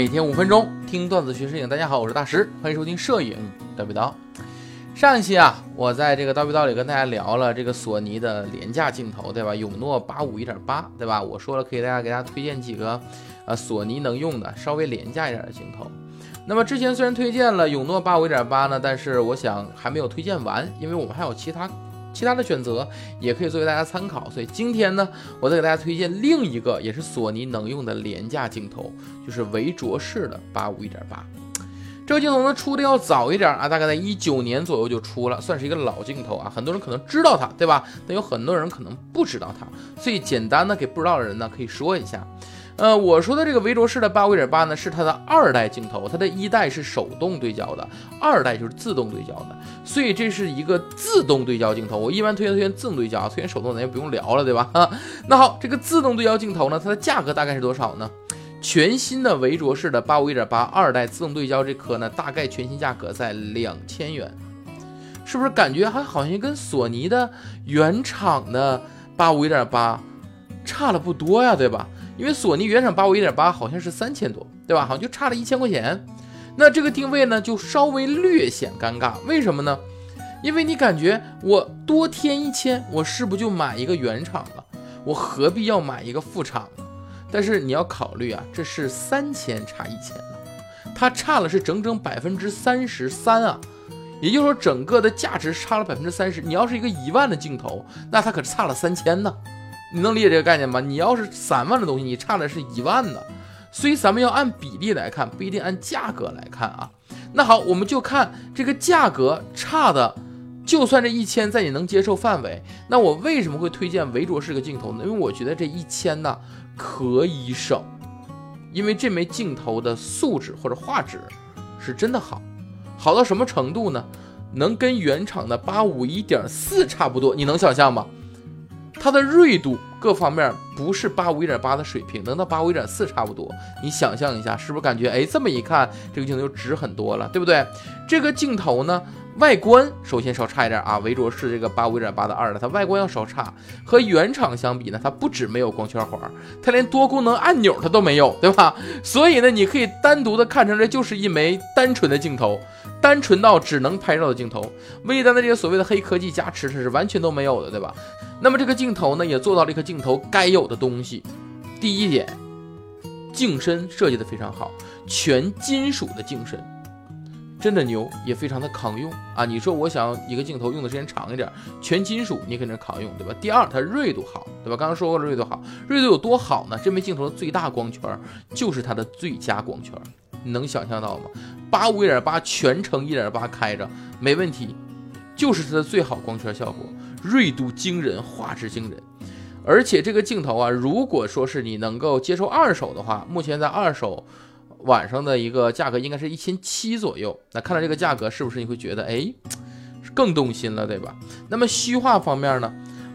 每天五分钟听段子学摄影。大家好，我是大石，欢迎收听摄影叨逼叨。上一期啊，我在这个叨逼叨里跟大家聊了这个索尼的廉价镜头，对吧？永诺八五一点八，对吧？我说了，可以大家给大家推荐几个呃索尼能用的稍微廉价一点的镜头。那么之前虽然推荐了永诺八五一点八呢，但是我想还没有推荐完，因为我们还有其他。其他的选择也可以作为大家参考，所以今天呢，我再给大家推荐另一个也是索尼能用的廉价镜头，就是维卓式的八五一点八。这个镜头呢出的要早一点啊，大概在一九年左右就出了，算是一个老镜头啊。很多人可能知道它，对吧？但有很多人可能不知道它，所以简单的给不知道的人呢可以说一下。呃，我说的这个维卓式的八五一点八呢，是它的二代镜头，它的一代是手动对焦的，二代就是自动对焦的，所以这是一个自动对焦镜头。我一般推荐推荐自动对焦，推荐手动咱就不用聊了，对吧？那好，这个自动对焦镜头呢，它的价格大概是多少呢？全新的维卓式的八五一点八二代自动对焦这颗呢，大概全新价格在两千元，是不是感觉还好像跟索尼的原厂的八五一点八差了不多呀，对吧？因为索尼原厂八五一点八好像是三千多，对吧？好像就差了一千块钱。那这个定位呢，就稍微略显尴尬。为什么呢？因为你感觉我多添一千，我是不是就买一个原厂了？我何必要买一个副厂呢？但是你要考虑啊，这是三千差一千呢，它差了是整整百分之三十三啊。也就是说，整个的价值差了百分之三十。你要是一个一万的镜头，那它可是差了三千呢。你能理解这个概念吗？你要是三万的东西，你差的是一万的，所以咱们要按比例来看，不一定按价格来看啊。那好，我们就看这个价格差的，就算这一千在你能接受范围，那我为什么会推荐维卓式个镜头呢？因为我觉得这一千呢可以省，因为这枚镜头的素质或者画质是真的好，好到什么程度呢？能跟原厂的八五一点四差不多，你能想象吗？它的锐度各方面不是八五一点八的水平，能到八五一点四差不多。你想象一下，是不是感觉哎，这么一看，这个镜头就值很多了，对不对？这个镜头呢，外观首先稍差一点啊。唯卓是这个八五一点八的二的，它外观要稍差。和原厂相比呢，它不止没有光圈环，它连多功能按钮它都没有，对吧？所以呢，你可以单独的看成这就是一枚单纯的镜头，单纯到只能拍照的镜头。微单的这些所谓的黑科技加持，它是完全都没有的，对吧？那么这个镜头呢，也做到了一颗镜头该有的东西。第一点，镜身设计的非常好，全金属的镜身，真的牛，也非常的抗用啊。你说我想要一个镜头用的时间长一点，全金属你肯定抗用，对吧？第二，它锐度好，对吧？刚刚说过了，锐度好，锐度有多好呢？这枚镜头的最大光圈就是它的最佳光圈，你能想象到吗？八五一点八全程一点八开着没问题，就是它的最好光圈效果。锐度惊人，画质惊人，而且这个镜头啊，如果说是你能够接受二手的话，目前在二手晚上的一个价格应该是一千七左右。那看到这个价格，是不是你会觉得哎，更动心了，对吧？那么虚化方面呢？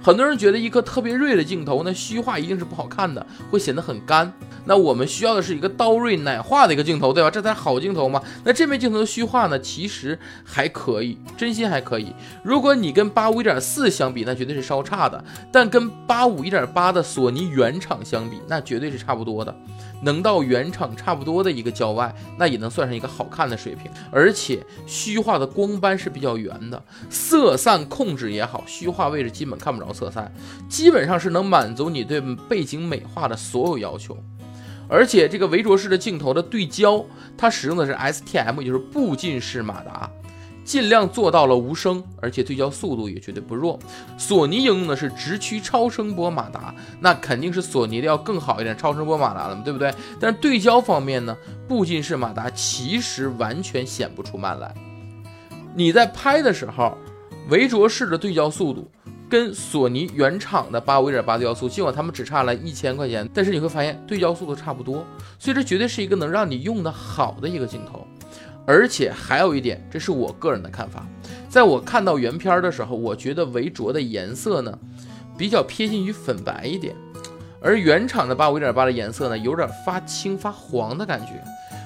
很多人觉得一颗特别锐的镜头，那虚化一定是不好看的，会显得很干。那我们需要的是一个刀锐奶化的一个镜头，对吧？这才好镜头嘛。那这枚镜头的虚化呢，其实还可以，真心还可以。如果你跟八五一点四相比，那绝对是稍差的；但跟八五一点八的索尼原厂相比，那绝对是差不多的。能到原厂差不多的一个焦外，那也能算上一个好看的水平。而且虚化的光斑是比较圆的，色散控制也好，虚化位置基本看不着色彩，基本上是能满足你对背景美化的所有要求。而且这个维卓式的镜头的对焦，它使用的是 STM，就是步进式马达。尽量做到了无声，而且对焦速度也绝对不弱。索尼应用的是直驱超声波马达，那肯定是索尼的要更好一点，超声波马达了嘛，对不对？但是对焦方面呢，步进式马达其实完全显不出慢来。你在拍的时候，维卓式的对焦速度跟索尼原厂的八五一点八的焦速，尽管他们只差了一千块钱，但是你会发现对焦速度差不多，所以这绝对是一个能让你用的好的一个镜头。而且还有一点，这是我个人的看法，在我看到原片的时候，我觉得维卓的颜色呢比较贴近于粉白一点，而原厂的八五一点八的颜色呢有点发青发黄的感觉。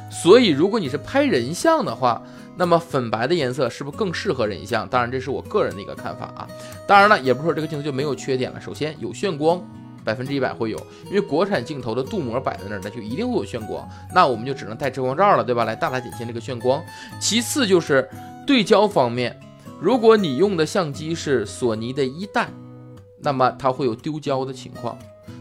所以如果你是拍人像的话，那么粉白的颜色是不是更适合人像？当然这是我个人的一个看法啊。当然了，也不是说这个镜头就没有缺点了。首先有炫光，百分之一百会有，因为国产镜头的镀膜摆在那儿，那就一定会有眩光，那我们就只能戴遮光罩了，对吧？来大大减轻这个眩光。其次就是对焦方面，如果你用的相机是索尼的一代，那么它会有丢焦的情况。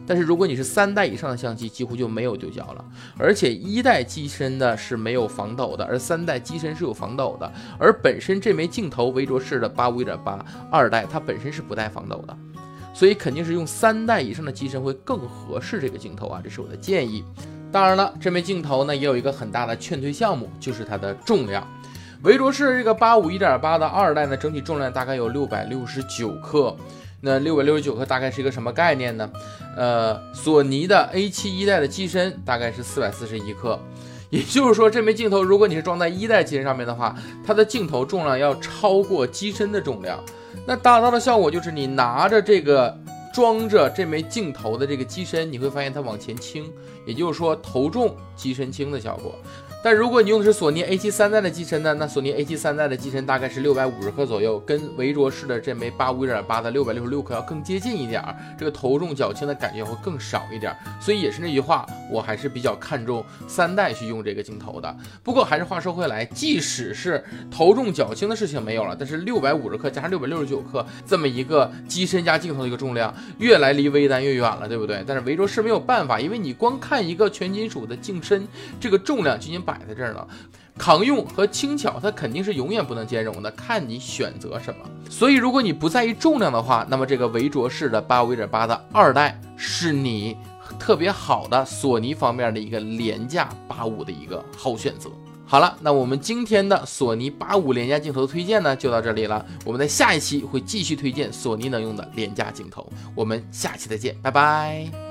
但是如果你是三代以上的相机，几乎就没有丢焦了。而且一代机身呢是没有防抖的，而三代机身是有防抖的。而本身这枚镜头微卓士的八五一点八二代，它本身是不带防抖的，所以肯定是用三代以上的机身会更合适这个镜头啊，这是我的建议。当然了，这枚镜头呢也有一个很大的劝退项目，就是它的重量。微卓士这个八五一点八的二代呢，整体重量大概有六百六十九克。那六百六十九克大概是一个什么概念呢？呃，索尼的 A7 一代的机身大概是四百四十一克，也就是说，这枚镜头如果你是装在一代机身上面的话，它的镜头重量要超过机身的重量。那达到的效果就是你拿着这个装着这枚镜头的这个机身，你会发现它往前倾，也就是说头重机身轻的效果。但如果你用的是索尼 A7 三代的机身呢？那索尼 A7 三代的机身大概是六百五十克左右，跟维卓士的这枚八五点八的六百六十六克要更接近一点儿，这个头重脚轻的感觉会更少一点。所以也是那句话，我还是比较看重三代去用这个镜头的。不过还是话说回来，即使是头重脚轻的事情没有了，但是六百五十克加上六百六十九克这么一个机身加镜头的一个重量，越来离微单越远了，对不对？但是维卓士没有办法，因为你光看一个全金属的镜身，这个重量仅仅。摆在这儿了，扛用和轻巧，它肯定是永远不能兼容的，看你选择什么。所以，如果你不在意重量的话，那么这个维卓式的八五一点八的二代是你特别好的索尼方面的一个廉价八五的一个好选择。好了，那我们今天的索尼八五廉价镜头推荐呢，就到这里了。我们在下一期会继续推荐索尼能用的廉价镜头，我们下期再见，拜拜。